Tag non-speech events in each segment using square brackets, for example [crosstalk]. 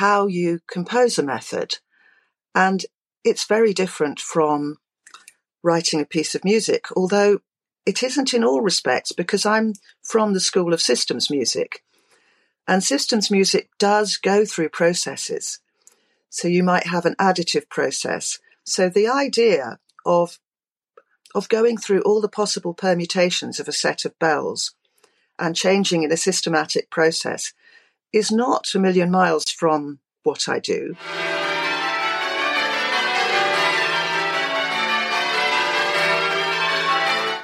how you compose a method. And it's very different from writing a piece of music, although it isn't in all respects because I'm from the school of systems music. And systems music does go through processes. So you might have an additive process. So the idea of of going through all the possible permutations of a set of bells and changing in a systematic process is not a million miles from what I do.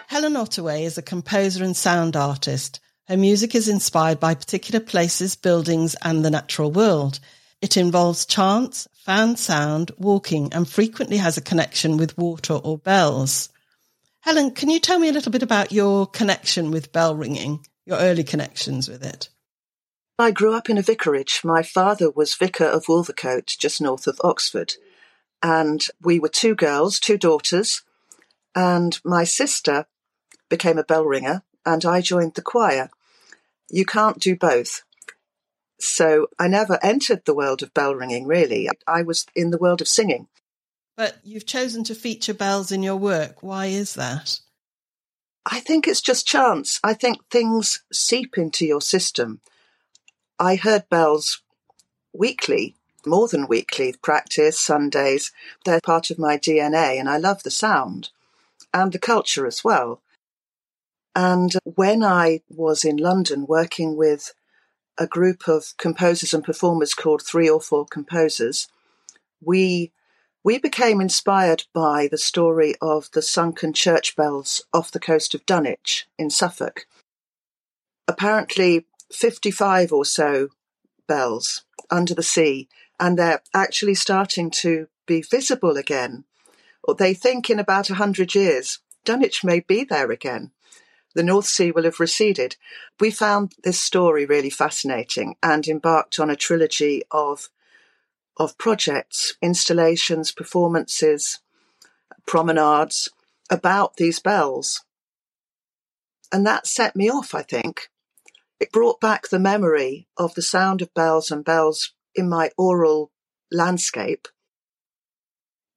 Helen Ottaway is a composer and sound artist. Her music is inspired by particular places, buildings, and the natural world. It involves chants, found sound, walking, and frequently has a connection with water or bells. Helen, can you tell me a little bit about your connection with bell ringing, your early connections with it? I grew up in a vicarage. My father was vicar of Wolvercote, just north of Oxford. And we were two girls, two daughters. And my sister became a bell ringer, and I joined the choir. You can't do both. So I never entered the world of bell ringing, really. I was in the world of singing. But you've chosen to feature bells in your work. Why is that? I think it's just chance. I think things seep into your system. I heard bells weekly, more than weekly, practice, Sundays. They're part of my DNA, and I love the sound and the culture as well. And when I was in London working with a group of composers and performers called Three or Four Composers, we we became inspired by the story of the sunken church bells off the coast of Dunwich in Suffolk. Apparently, 55 or so bells under the sea, and they're actually starting to be visible again. Or they think in about a hundred years, Dunwich may be there again the North Sea will have receded. We found this story really fascinating and embarked on a trilogy of of projects, installations, performances, promenades about these bells. And that set me off, I think. It brought back the memory of the sound of bells and bells in my aural landscape.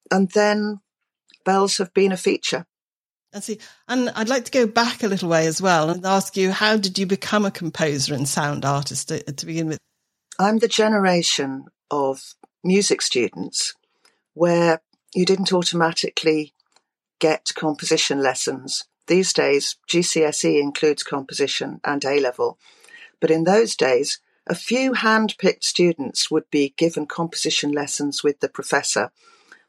And then bells have been a feature. I see. And I'd like to go back a little way as well and ask you, how did you become a composer and sound artist to, to begin with? I'm the generation of music students where you didn't automatically get composition lessons. These days, GCSE includes composition and A level. But in those days, a few hand picked students would be given composition lessons with the professor.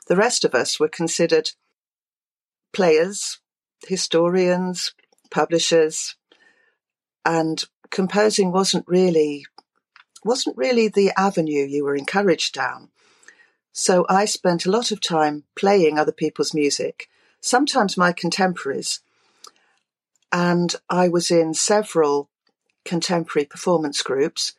The rest of us were considered players historians, publishers, and composing wasn't really wasn't really the avenue you were encouraged down. So I spent a lot of time playing other people's music, sometimes my contemporaries, and I was in several contemporary performance groups,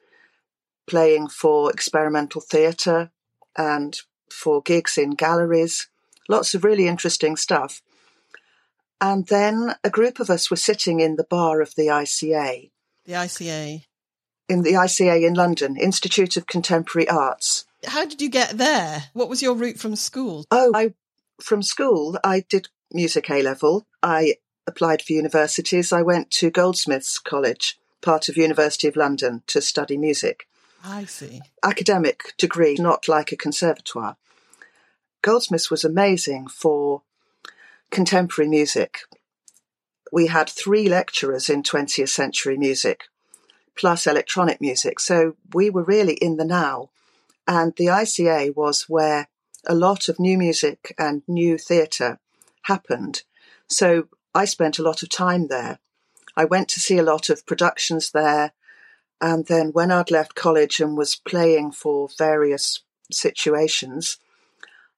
playing for experimental theatre and for gigs in galleries, lots of really interesting stuff. And then a group of us were sitting in the bar of the ICA. The ICA? In the ICA in London, Institute of Contemporary Arts. How did you get there? What was your route from school? Oh, I, from school, I did music A level. I applied for universities. I went to Goldsmiths College, part of University of London, to study music. I see. Academic degree, not like a conservatoire. Goldsmiths was amazing for contemporary music. We had three lecturers in 20th century music, plus electronic music. So we were really in the now. And the ICA was where a lot of new music and new theatre happened. So I spent a lot of time there. I went to see a lot of productions there. And then when I'd left college and was playing for various situations,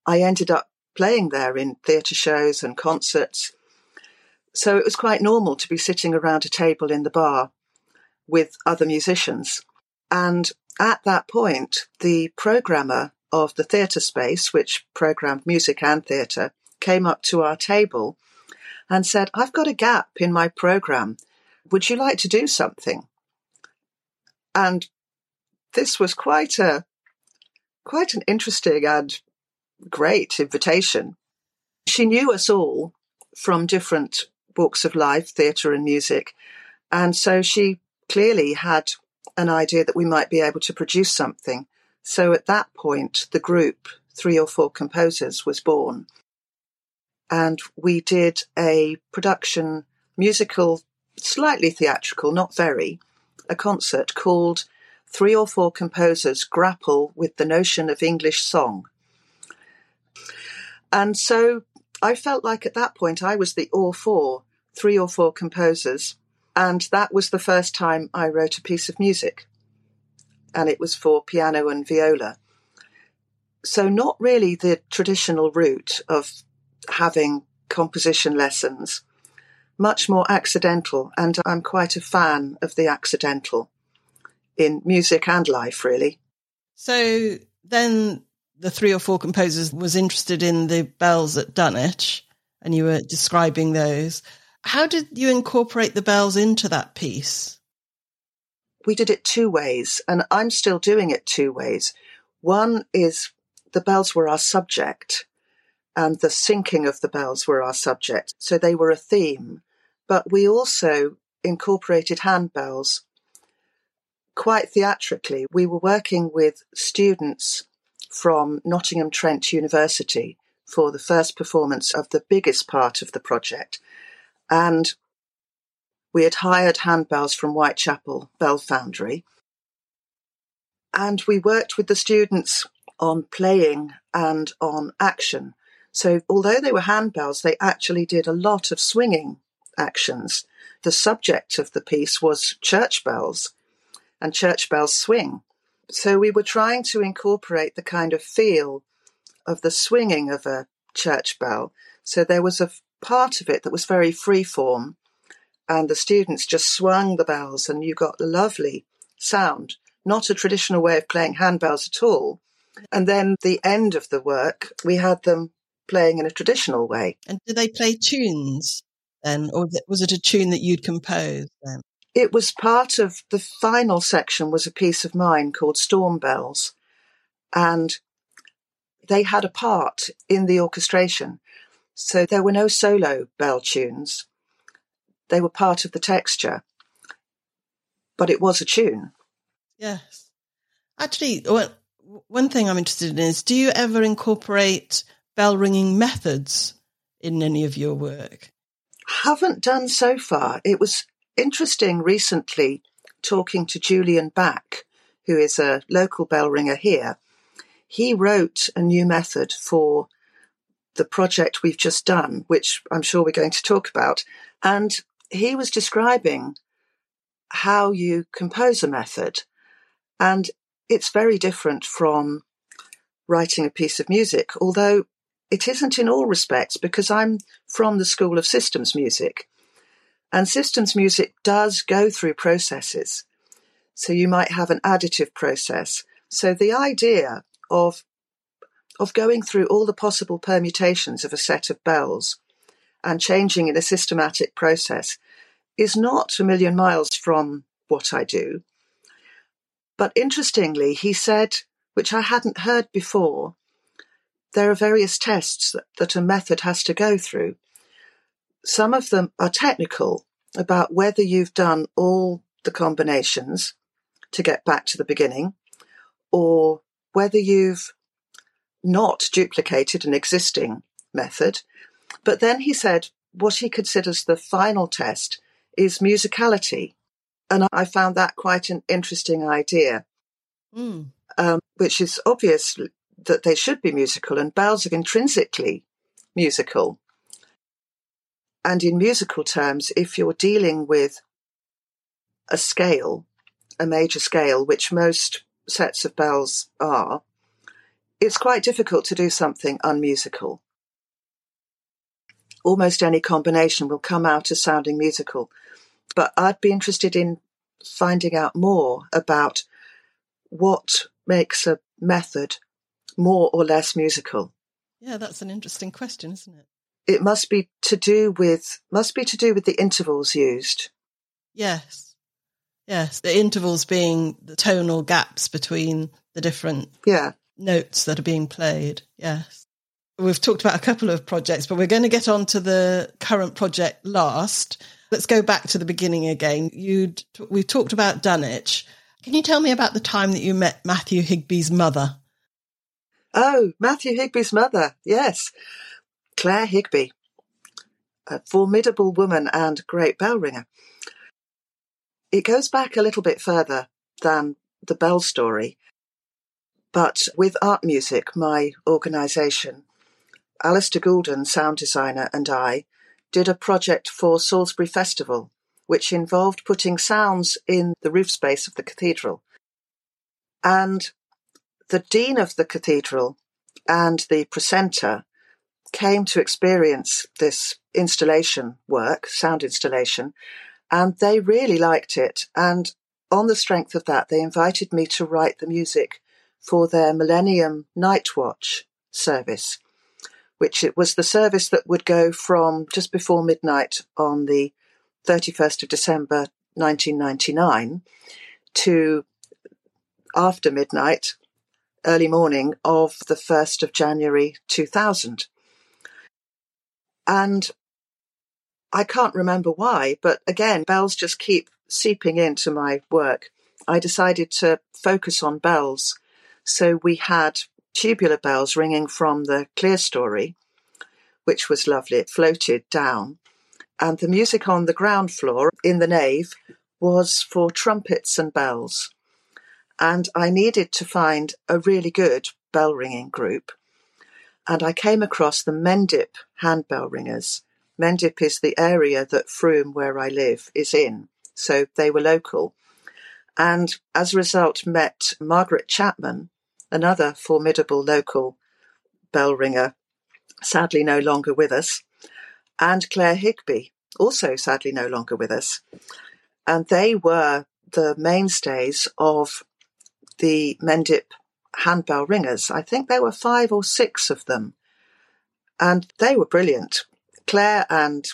I ended up playing there in theatre shows and concerts. So it was quite normal to be sitting around a table in the bar with other musicians. And at that point, the programmer of the theatre space, which programmed music and theatre, came up to our table and said, I've got a gap in my program. Would you like to do something? And this was quite a quite an interesting and great invitation. She knew us all from different walks of life, theatre and music. And so she clearly had an idea that we might be able to produce something. So at that point, the group, three or four composers, was born. And we did a production, musical, slightly theatrical, not very, a concert called Three or Four Composers Grapple with the Notion of English Song. And so I felt like at that point I was the all four, three or four composers. And that was the first time I wrote a piece of music. And it was for piano and viola. So, not really the traditional route of having composition lessons, much more accidental. And I'm quite a fan of the accidental in music and life, really. So, then the three or four composers was interested in the bells at Dunwich, and you were describing those. How did you incorporate the bells into that piece? We did it two ways, and I'm still doing it two ways. One is the bells were our subject, and the sinking of the bells were our subject, so they were a theme. But we also incorporated handbells quite theatrically. We were working with students from Nottingham Trent University for the first performance of the biggest part of the project. And we had hired handbells from Whitechapel Bell Foundry. And we worked with the students on playing and on action. So, although they were handbells, they actually did a lot of swinging actions. The subject of the piece was church bells, and church bells swing. So we were trying to incorporate the kind of feel of the swinging of a church bell. So there was a part of it that was very free form, and the students just swung the bells, and you got lovely sound. Not a traditional way of playing handbells at all. And then the end of the work, we had them playing in a traditional way. And did they play tunes then, or was it a tune that you'd composed then? It was part of the final section was a piece of mine called Storm Bells. And they had a part in the orchestration. So there were no solo bell tunes. They were part of the texture. But it was a tune. Yes. Actually, one thing I'm interested in is do you ever incorporate bell ringing methods in any of your work? Haven't done so far. It was interesting recently talking to Julian Back, who is a local bell ringer here. He wrote a new method for the project we've just done, which I'm sure we're going to talk about. And he was describing how you compose a method. And it's very different from writing a piece of music, although it isn't in all respects because I'm from the school of systems music. And systems music does go through processes. So you might have an additive process. So the idea of of going through all the possible permutations of a set of bells and changing in a systematic process is not a million miles from what I do. But interestingly, he said, which I hadn't heard before, there are various tests that, that a method has to go through. Some of them are technical about whether you've done all the combinations to get back to the beginning or whether you've not duplicated an existing method. But then he said what he considers the final test is musicality. And I found that quite an interesting idea, mm. um, which is obvious that they should be musical, and bells are intrinsically musical. And in musical terms, if you're dealing with a scale, a major scale, which most sets of bells are, it's quite difficult to do something unmusical. Almost any combination will come out as sounding musical. But I'd be interested in finding out more about what makes a method more or less musical. Yeah, that's an interesting question, isn't it? it must be to do with must be to do with the intervals used. Yes. Yes, the intervals being the tonal gaps between the different yeah notes that are being played. Yes. We've talked about a couple of projects, but we're going to get on to the current project last. Let's go back to the beginning again. You we've talked about Dunwich. Can you tell me about the time that you met Matthew Higby's mother? Oh, Matthew Higby's mother, yes. Claire Higby, a formidable woman and great bell ringer. It goes back a little bit further than the bell story, but with art music, my organisation, Alistair Goulden, sound designer, and I did a project for Salisbury Festival, which involved putting sounds in the roof space of the cathedral. And the dean of the cathedral and the precentor came to experience this installation work, sound installation, and they really liked it. And on the strength of that, they invited me to write the music for their Millennium Night Watch service, which it was the service that would go from just before midnight on the 31st of December 1999 to after midnight early morning of the 1st of January 2000. And I can't remember why, but again, bells just keep seeping into my work. I decided to focus on bells. So we had tubular bells ringing from the clerestory, which was lovely. It floated down. And the music on the ground floor in the nave was for trumpets and bells and I needed to find a really good bell ringing group. And I came across the Mendip handbell ringers. Mendip is the area that Frome, where I live, is in. So they were local. And as a result, met Margaret Chapman, another formidable local bell ringer, sadly no longer with us, and Claire Higby, also sadly no longer with us. And they were the mainstays of the Mendip handbell ringers. I think there were five or six of them, and they were brilliant. Claire and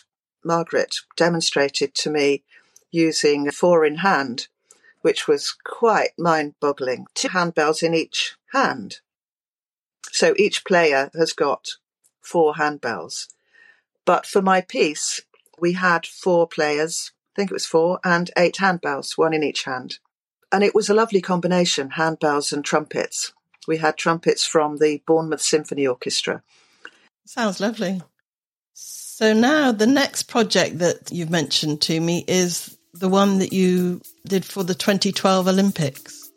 Margaret demonstrated to me using four in hand, which was quite mind boggling. Two handbells in each hand. So each player has got four handbells. But for my piece, we had four players, I think it was four, and eight handbells, one in each hand and it was a lovely combination handbells and trumpets. We had trumpets from the Bournemouth Symphony Orchestra. Sounds lovely. So now the next project that you've mentioned to me is the one that you did for the 2012 Olympics.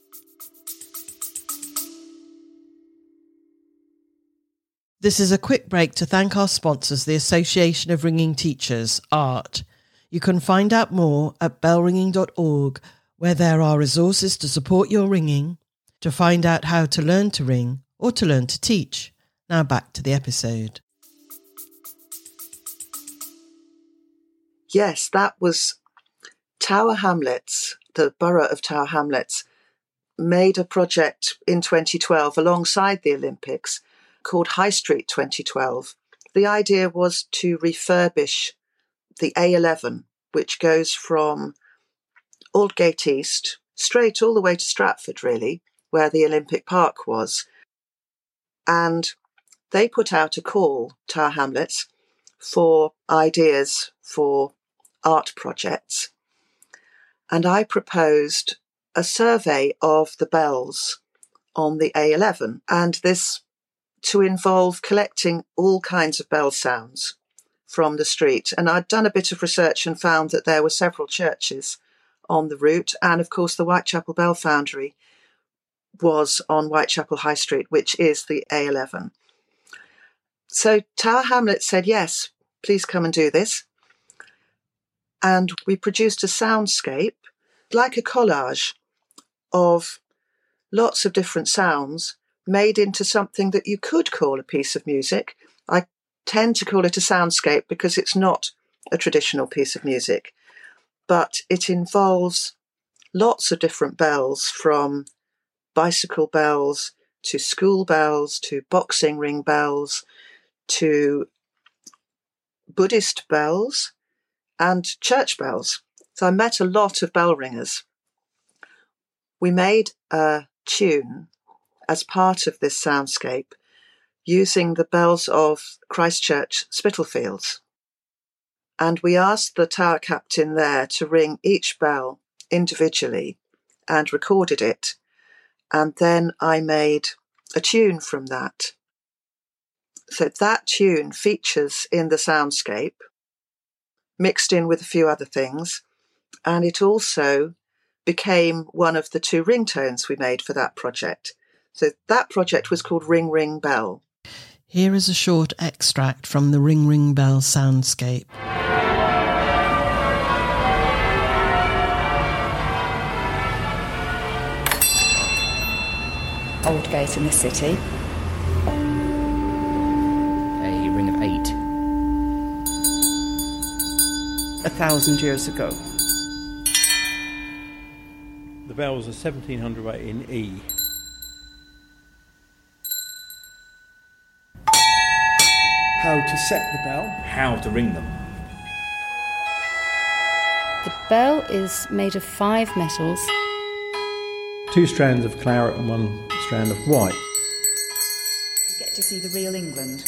This is a quick break to thank our sponsors, the Association of Ringing Teachers, ART. You can find out more at bellringing.org where there are resources to support your ringing, to find out how to learn to ring, or to learn to teach. Now back to the episode. Yes, that was Tower Hamlets, the borough of Tower Hamlets, made a project in 2012 alongside the Olympics called High Street 2012. The idea was to refurbish the A11, which goes from Aldgate East, straight all the way to Stratford, really, where the Olympic Park was. And they put out a call, Tower Hamlets, for ideas for art projects. And I proposed a survey of the bells on the A11, and this to involve collecting all kinds of bell sounds from the street. And I'd done a bit of research and found that there were several churches on the route. And of course, the Whitechapel Bell Foundry was on Whitechapel High Street, which is the A11. So Tower Hamlet said, yes, please come and do this. And we produced a soundscape, like a collage of lots of different sounds made into something that you could call a piece of music. I tend to call it a soundscape because it's not a traditional piece of music but it involves lots of different bells from bicycle bells to school bells to boxing ring bells to Buddhist bells and church bells. So I met a lot of bell ringers. We made a tune as part of this soundscape using the bells of Christchurch Spitalfields. And we asked the tower captain there to ring each bell individually and recorded it. And then I made a tune from that. So that tune features in the soundscape, mixed in with a few other things. And it also became one of the two ringtones we made for that project. So that project was called Ring Ring Bell. Here is a short extract from the Ring Ring Bell soundscape. Aldgate in the city. A ring of eight. A thousand years ago. The bells are 1700 weight in E. How to set the bell. How to ring them. The bell is made of five metals. Two strands of claret and one strand of white. You get to see the real England.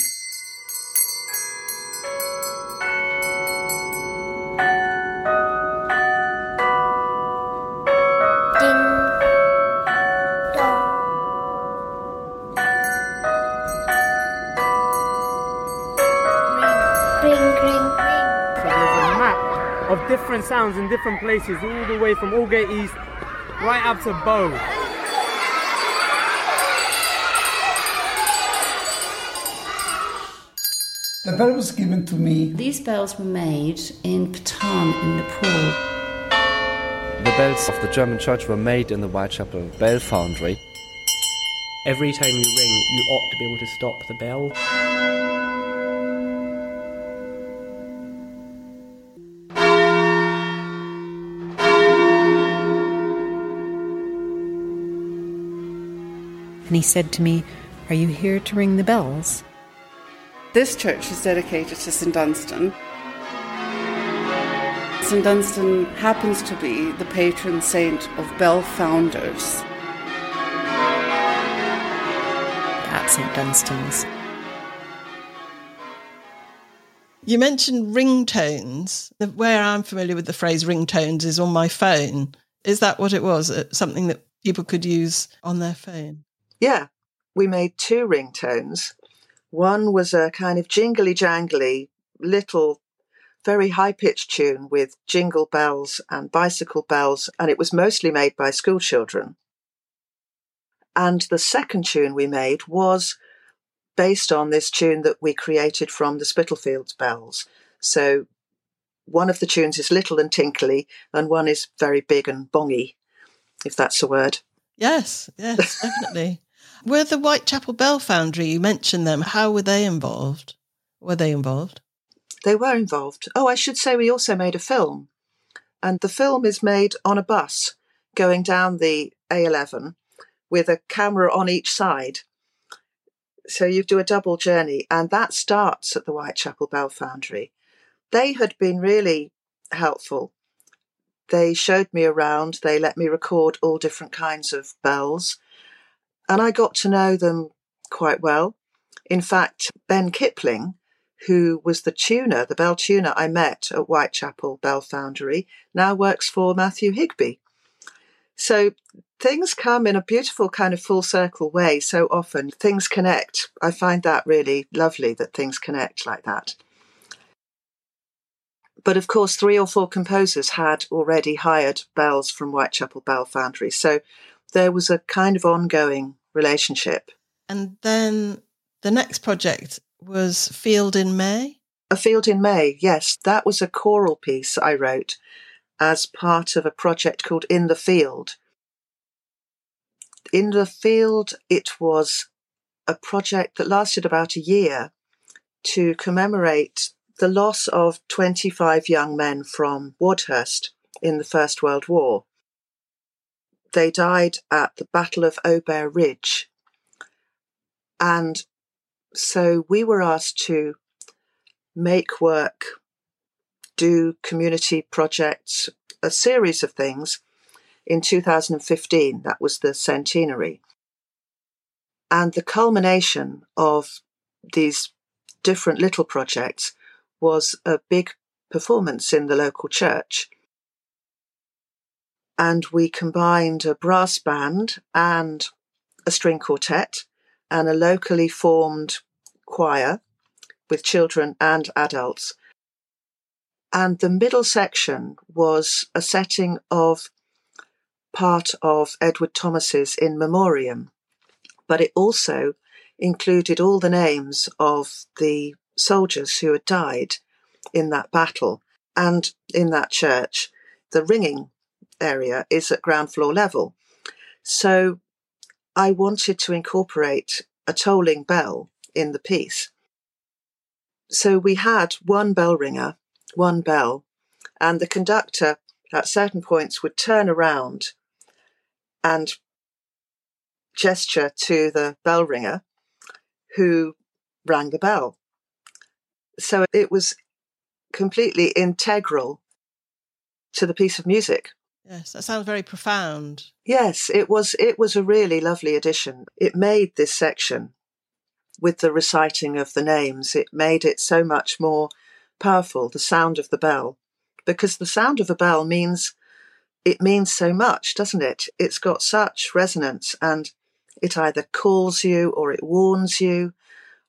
Of different in different places, all the way from Aldgate East right up to Bow. The bell was given to me. These bells were made in Patan in Nepal. The bells of the German church were made in the Whitechapel Bell Foundry. Every time you ring, you ought to be able to stop the bell. And he said to me, Are you here to ring the bells? This church is dedicated to St Dunstan. St Dunstan happens to be the patron saint of bell founders. At St Dunstan's. You mentioned ringtones. The- Where I'm familiar with the phrase ringtones is on my phone. Is that what it was? Uh, Something that people could use on their phone? Yeah, we made two ringtones. One was a kind of jingly jangly little, very high pitched tune with jingle bells and bicycle bells, and it was mostly made by school children. And the second tune we made was based on this tune that we created from the Spitalfields bells. So one of the tunes is little and tinkly, and one is very big and bongy, if that's a word. Yes, yes, definitely. Were the Whitechapel Bell Foundry, you mentioned them, how were they involved? Were they involved? They were involved. Oh, I should say we also made a film. And the film is made on a bus going down the A11 with a camera on each side. So you do a double journey, and that starts at the Whitechapel Bell Foundry. They had been really helpful. They showed me around, they let me record all different kinds of bells, and I got to know them quite well. In fact, Ben Kipling, who was the tuner, the bell tuner I met at Whitechapel Bell Foundry, now works for Matthew Higby. So things come in a beautiful kind of full circle way so often. Things connect. I find that really lovely that things connect like that. But of course, three or four composers had already hired bells from Whitechapel Bell Foundry. So there was a kind of ongoing relationship. And then the next project was Field in May. A Field in May, yes, that was a choral piece I wrote as part of a project called In the Field. In the Field, it was a project that lasted about a year to commemorate the loss of 25 young men from Wadhurst in the First World War. They died at the Battle of Aubers Ridge. And so we were asked to make work, do community projects, a series of things in 2015. That was the centenary. And the culmination of these different little projects was a big performance in the local church. And we combined a brass band and a string quartet and a locally formed choir with children and adults. And the middle section was a setting of part of Edward Thomas's In Memoriam, but it also included all the names of the soldiers who had died in that battle and in that church. The ringing area is at ground floor level. So I wanted to incorporate a tolling bell in the piece. So we had one bell ringer, one bell, and the conductor at certain points would turn around and gesture to the bell ringer who rang the bell. So it was completely integral to the piece of music. Yes, that sounds very profound. Yes, it was it was a really lovely addition. It made this section with the reciting of the names, it made it so much more powerful, the sound of the bell. Because the sound of a bell means it means so much, doesn't it? It's got such resonance and it either calls you or it warns you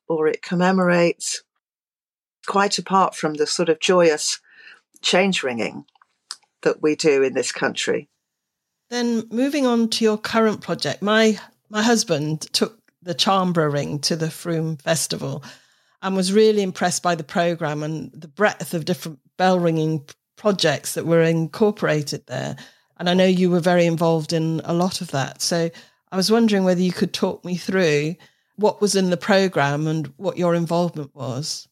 or it commemorates, quite apart from the sort of joyous change ringing that we do in this country. Then moving on to your current project, my my husband took the Charmborough Ring to the Frome Festival and was really impressed by the program and the breadth of different bell ringing projects that were incorporated there. And I know you were very involved in a lot of that. So I was wondering whether you could talk me through what was in the program and what your involvement was.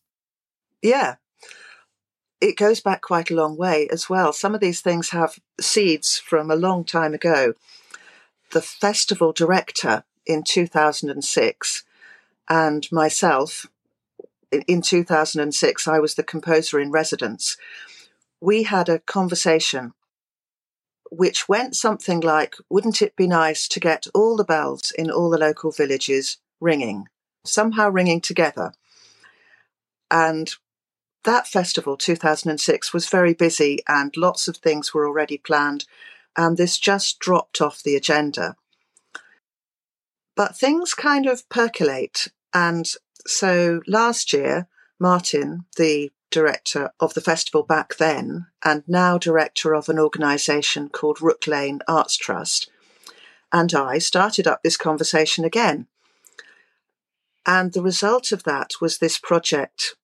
Yeah. It goes back quite a long way as well. Some of these things have seeds from a long time ago. The festival director in 2006 and myself in 2006 I was the composer in residence. We had a conversation which went something like, wouldn't it be nice to get all the bells in all the local villages ringing, somehow ringing together? And that festival, 2006, was very busy and lots of things were already planned. And this just dropped off the agenda. But things kind of percolate. And so last year, Martin, the director of the festival back then, and now director of an organisation called Rook Lane Arts Trust, and I started up this conversation again. And the result of that was this project,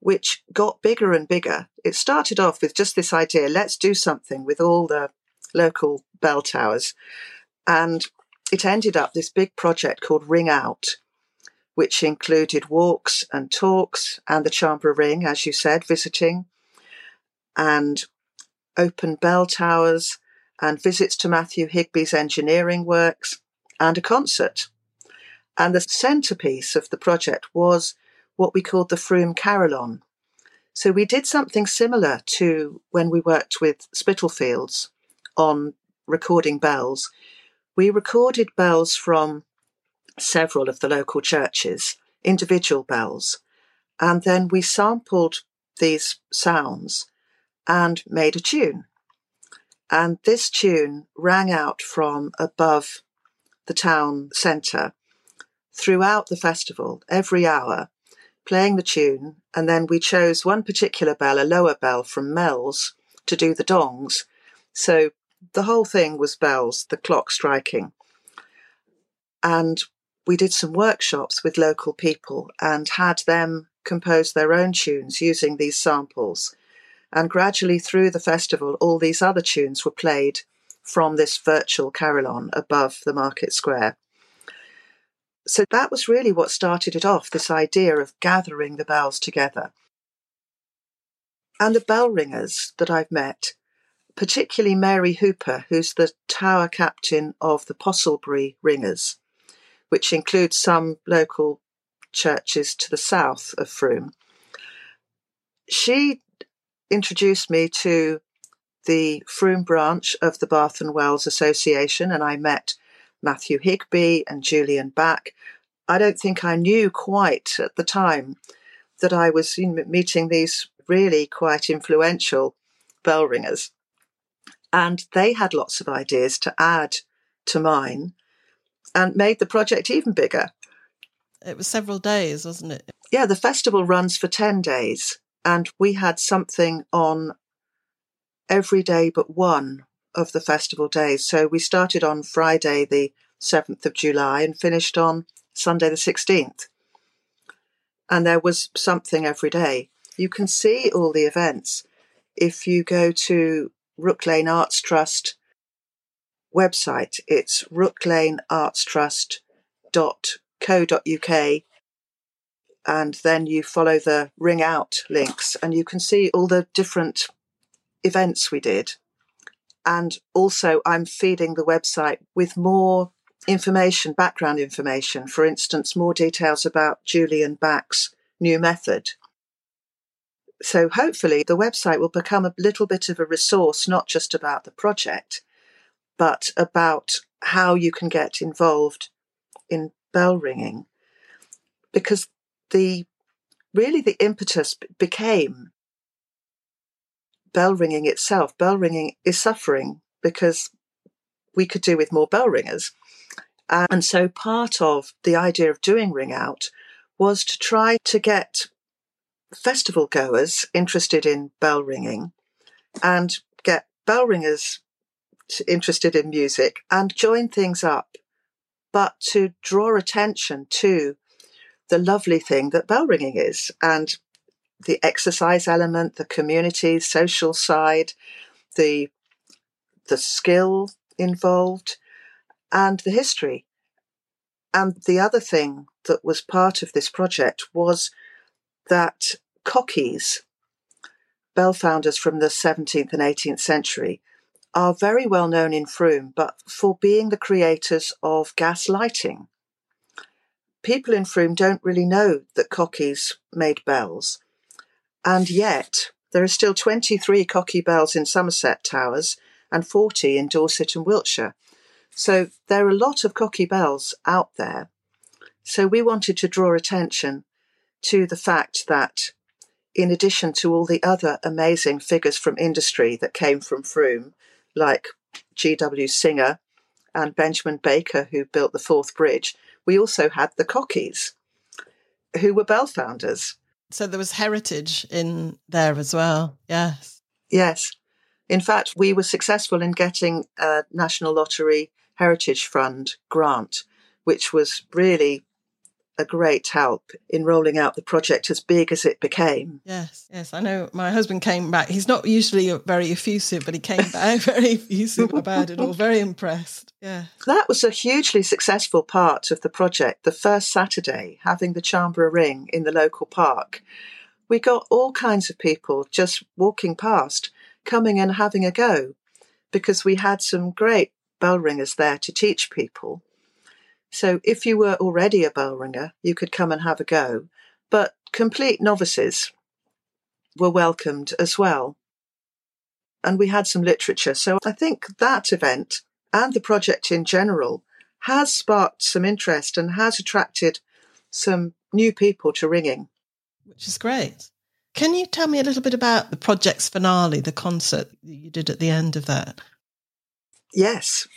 which got bigger and bigger. It started off with just this idea let's do something with all the local bell towers. And it ended up this big project called Ring Out, which included walks and talks and the Charmborough Ring, as you said, visiting, and open bell towers and visits to Matthew Higby's engineering works and a concert. And the centrepiece of the project was what we called the Frome Carillon. So we did something similar to when we worked with Spitalfields on recording bells. We recorded bells from several of the local churches, individual bells, and then we sampled these sounds and made a tune. And this tune rang out from above the town centre throughout the festival every hour, playing the tune. And then we chose one particular bell, a lower bell from Mells, to do the dongs. So the whole thing was bells, the clock striking. And we did some workshops with local people and had them compose their own tunes using these samples. And gradually through the festival, all these other tunes were played from this virtual carillon above the market square. So that was really what started it off this idea of gathering the bells together. And the bell ringers that I've met, particularly Mary Hooper, who's the tower captain of the Postlebury Ringers, which includes some local churches to the south of Frome. She introduced me to the Frome branch of the Bath and Wells Association, and I met Matthew Higby and Julian Back I don't think I knew quite at the time that I was meeting these really quite influential bell ringers. And they had lots of ideas to add to mine and made the project even bigger. It was several days, wasn't it? Yeah, the festival runs for 10 days, and we had something on every day but one of the festival days. So we started on Friday, the 7th of July, and finished on Sunday, the 16th. And there was something every day. You can see all the events if you go to Rook Lane Arts Trust website. It's rooklaneartstrust.co.uk and then you follow the ring out links and you can see all the different events we did. And also, I'm feeding the website with more information, background information. For instance, more details about Julian Back's new method. So, hopefully, the website will become a little bit of a resource, not just about the project, but about how you can get involved in bell ringing. Because the really the impetus became bell ringing itself. Bell ringing is suffering because we could do with more bell ringers. And so part of the idea of doing Ring Out was to try to get festival goers interested in bell ringing and get bell ringers interested in music and join things up, but to draw attention to the lovely thing that bell ringing is and the exercise element, the community, social side, the the skill involved, and the history. And the other thing that was part of this project was that Cockeys, bell founders from the 17th and 18th century, are very well known in Frome, but for being the creators of gas lighting. People in Frome don't really know that Cockeys made bells, and yet, there are still 23 Cockey bells in Somerset Towers and 40 in Dorset and Wiltshire. So there are a lot of Cockey bells out there. So we wanted to draw attention to the fact that, in addition to all the other amazing figures from industry that came from Frome, like G.W. Singer and Benjamin Baker, who built the Forth Bridge, we also had the Cockeys, who were bell founders. So there was heritage in there as well. Yes. Yes. In fact, we were successful in getting a National Lottery Heritage Fund grant, which was really a great help in rolling out the project as big as it became. Yes, yes. I know my husband came back. He's not usually very effusive, but he came back [laughs] very effusive about it all, very impressed. Yeah. That was a hugely successful part of the project. The first Saturday, having the Charmborough Ring in the local park, we got all kinds of people just walking past, coming and having a go, because we had some great bell ringers there to teach people so if you were already a bell ringer, you could come and have a go. But complete novices were welcomed as well. And we had some literature. So I think that event and the project in general has sparked some interest and has attracted some new people to ringing. Which is great. Can you tell me a little bit about the project's finale, the concert that you did at the end of that? Yes.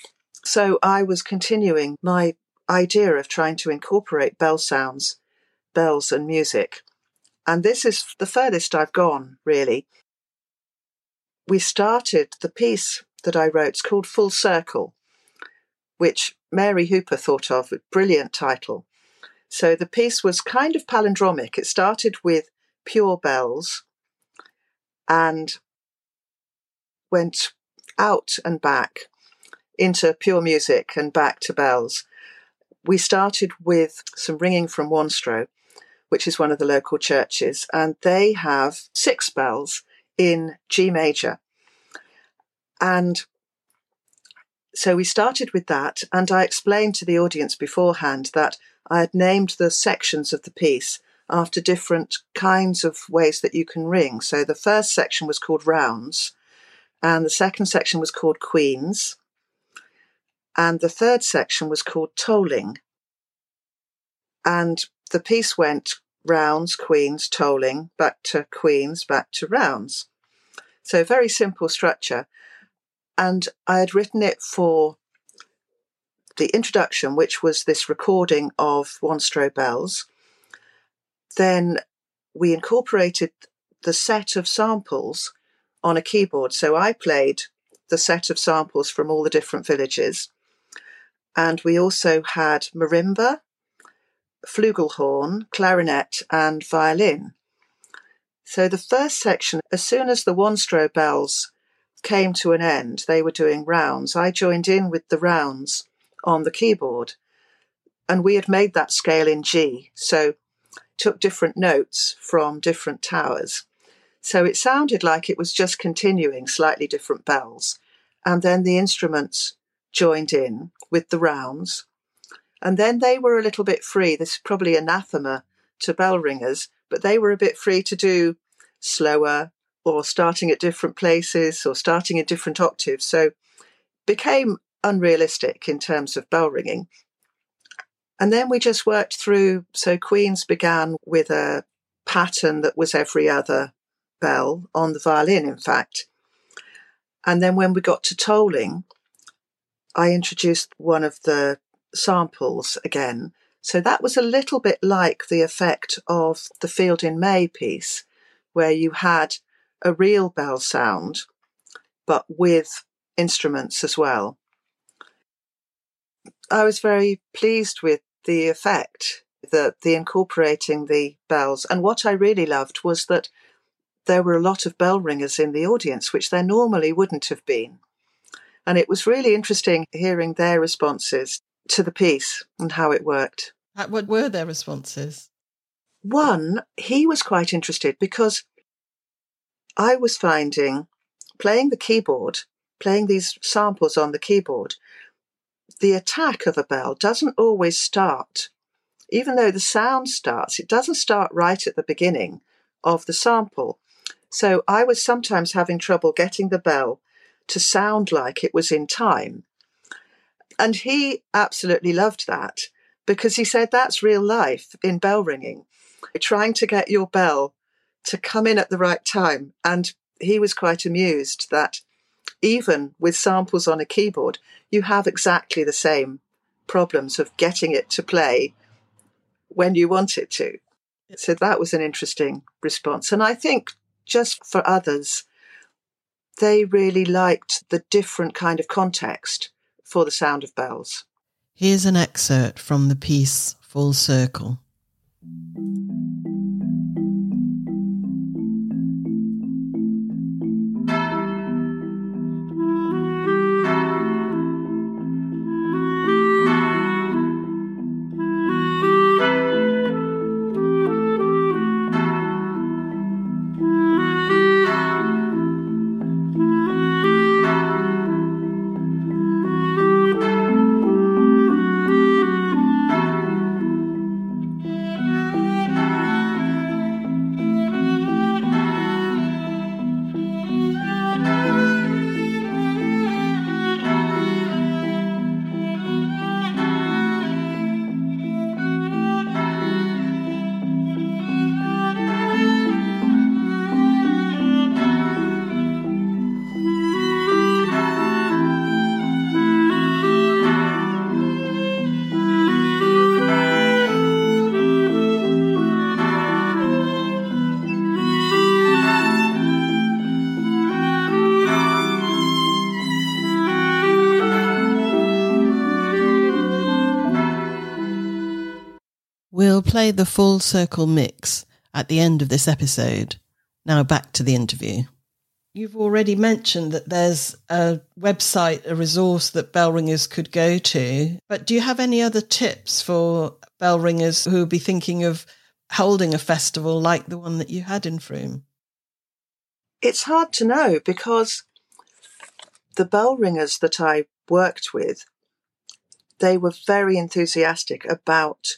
So I was continuing my idea of trying to incorporate bell sounds, bells and music. And this is the furthest I've gone, really. We started the piece that I wrote, it's called Full Circle, which Mary Hooper thought of, a brilliant title. So the piece was kind of palindromic. It started with pure bells and went out and back into pure music and back to bells we started with some ringing from Wanstrow, which is one of the local churches, and they have six bells in G major. And so we started with that, and I explained to the audience beforehand that I had named the sections of the piece after different kinds of ways that you can ring. So the first section was called rounds, and the second section was called queens, and the third section was called tolling. And the piece went rounds, queens, tolling, back to queens, back to rounds. So very simple structure. And I had written it for the introduction, which was this recording of Wanstrow bells. Then we incorporated the set of samples on a keyboard. So I played the set of samples from all the different villages. And we also had marimba, flugelhorn, clarinet, and violin. So the first section, as soon as the Wanstrow bells came to an end, they were doing rounds. I joined in with the rounds on the keyboard. And we had made that scale in G. So took different notes from different towers. So it sounded like it was just continuing slightly different bells. And then the instruments joined in with the rounds. And then they were a little bit free. This is probably anathema to bell ringers, but they were a bit free to do slower or starting at different places or starting in different octaves. So became unrealistic in terms of bell ringing. And then we just worked through. So Queens began with a pattern that was every other bell on the violin, in fact. And then when we got to tolling, I introduced one of the samples again. So that was a little bit like the effect of the Field in May piece, where you had a real bell sound, but with instruments as well. I was very pleased with the effect, the, the incorporating the bells. And what I really loved was that there were a lot of bell ringers in the audience, which there normally wouldn't have been. And it was really interesting hearing their responses to the piece and how it worked. What were their responses? One, he was quite interested because I was finding playing the keyboard, playing these samples on the keyboard, the attack of a bell doesn't always start. Even though the sound starts, it doesn't start right at the beginning of the sample. So I was sometimes having trouble getting the bell to sound like it was in time. And he absolutely loved that because he said that's real life in bell ringing, trying to get your bell to come in at the right time. And he was quite amused that even with samples on a keyboard, you have exactly the same problems of getting it to play when you want it to. So that was an interesting response. And I think just for others, they really liked the different kind of context for the sound of bells. Here's an excerpt from the piece Full Circle. Play the full circle mix at the end of this episode. Now back to the interview. You've already mentioned that there's a website, a resource that bell ringers could go to, but do you have any other tips for bell ringers who will be thinking of holding a festival like the one that you had in Frome? It's hard to know because the bell ringers that I worked with, they were very enthusiastic about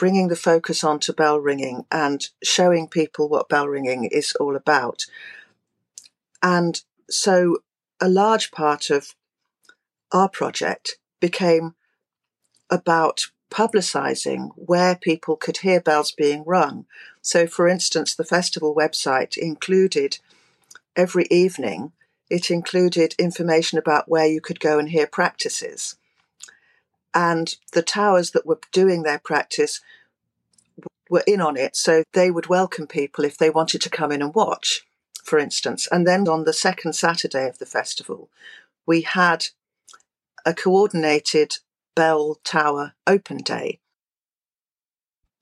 bringing the focus onto bell ringing and showing people what bell ringing is all about. And so a large part of our project became about publicising where people could hear bells being rung. So, for instance, the festival website included every evening, it included information about where you could go and hear practices. And the towers that were doing their practice were in on it, so they would welcome people if they wanted to come in and watch, for instance. And then on the second Saturday of the festival, we had a coordinated bell tower open day.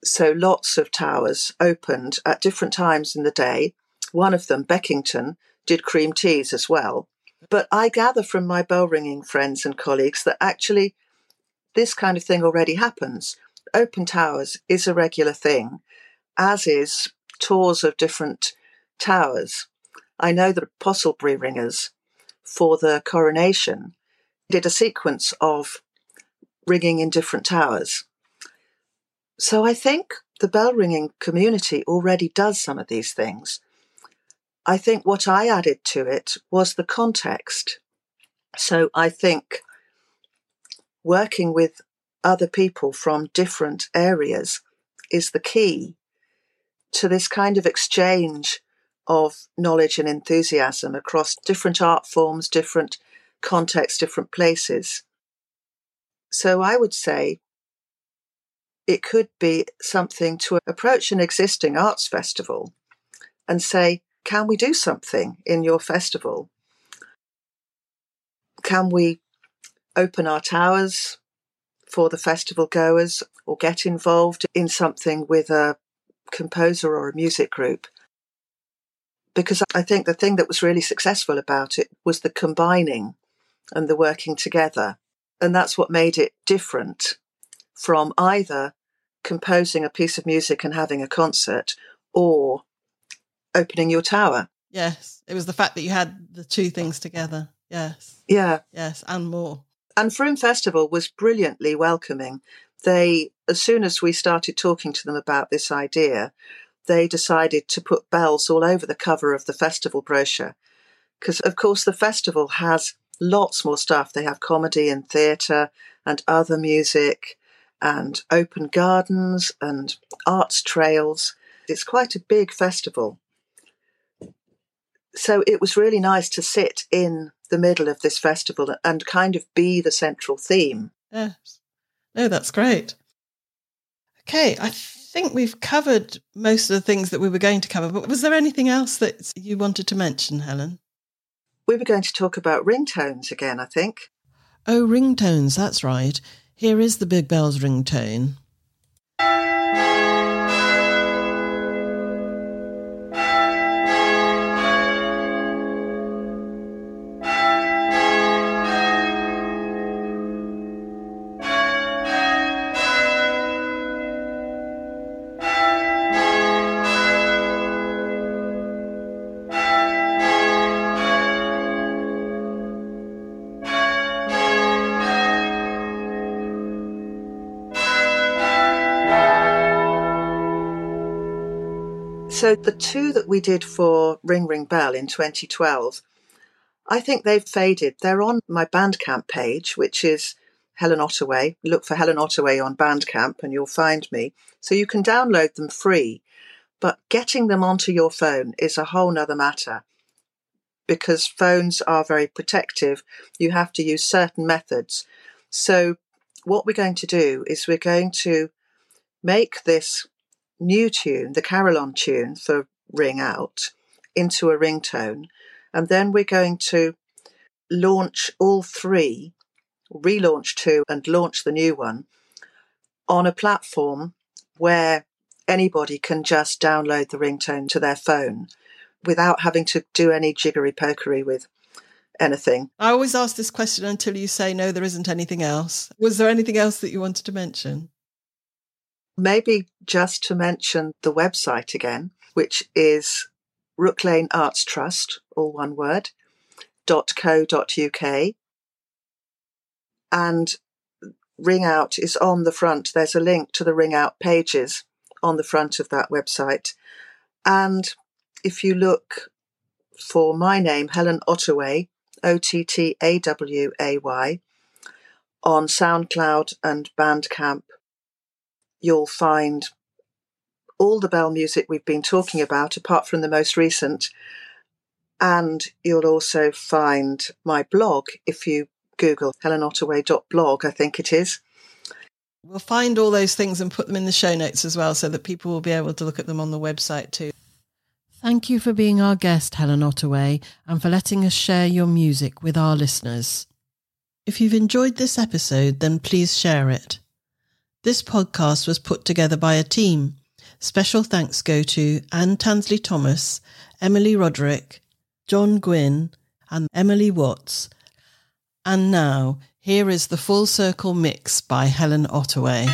So lots of towers opened at different times in the day. One of them, Beckington, did cream teas as well. But I gather from my bell ringing friends and colleagues that actually this kind of thing already happens. Open towers is a regular thing, as is tours of different towers. I know that Postlebury ringers for the coronation did a sequence of ringing in different towers. So I think the bell ringing community already does some of these things. I think what I added to it was the context. So I think working with other people from different areas is the key to this kind of exchange of knowledge and enthusiasm across different art forms, different contexts, different places. So I would say it could be something to approach an existing arts festival and say, can we do something in your festival? Can we open our towers for the festival goers or get involved in something with a composer or a music group? Because I think the thing that was really successful about it was the combining and the working together. And that's what made it different from either composing a piece of music and having a concert or opening your tower. Yes, it was the fact that you had the two things together. Yes. Yeah. Yes, and more. And Frome Festival was brilliantly welcoming. They, as soon as we started talking to them about this idea, they decided to put bells all over the cover of the festival brochure. Because, of course, the festival has lots more stuff. They have comedy and theatre and other music and open gardens and arts trails. It's quite a big festival. So it was really nice to sit in the middle of this festival and kind of be the central theme. Yes. No, that's great. Okay, I think we've covered most of the things that we were going to cover, but was there anything else that you wanted to mention, Helen? We were going to talk about ringtones again, I think. Oh, ringtones, that's right. Here is the Big Bells ringtone. So the two that we did for Ring Ring Bell in 2012, I think they've faded. They're on my Bandcamp page, which is Helen Ottaway. Look for Helen Ottaway on Bandcamp and you'll find me. So you can download them free, but getting them onto your phone is a whole nother matter because phones are very protective. You have to use certain methods. So what we're going to do is we're going to make this new tune, the carillon tune for Ring Out, into a ringtone. And then we're going to launch all three, relaunch two and launch the new one on a platform where anybody can just download the ringtone to their phone without having to do any jiggery pokery with anything. I always ask this question until you say no, there isn't anything else. Was there anything else that you wanted to mention? Maybe just to mention the website again, which is Rook Lane Arts Trust, all one word, .co.uk. And Ring Out is on the front. There's a link to the Ring Out pages on the front of that website. And if you look for my name, Helen Ottaway, O T T A W A Y, on SoundCloud and Bandcamp you'll find all the bell music we've been talking about, apart from the most recent. And you'll also find my blog if you Google helenottaway.blog, I think it is. We'll find all those things and put them in the show notes as well so that people will be able to look at them on the website too. Thank you for being our guest, Helen Ottaway, and for letting us share your music with our listeners. If you've enjoyed this episode, then please share it. This podcast was put together by a team. Special thanks go to Anne Tansley Thomas, Emily Roderick, John Gwynn, and Emily Watts. And now, here is the Full Circle Mix by Helen Ottaway.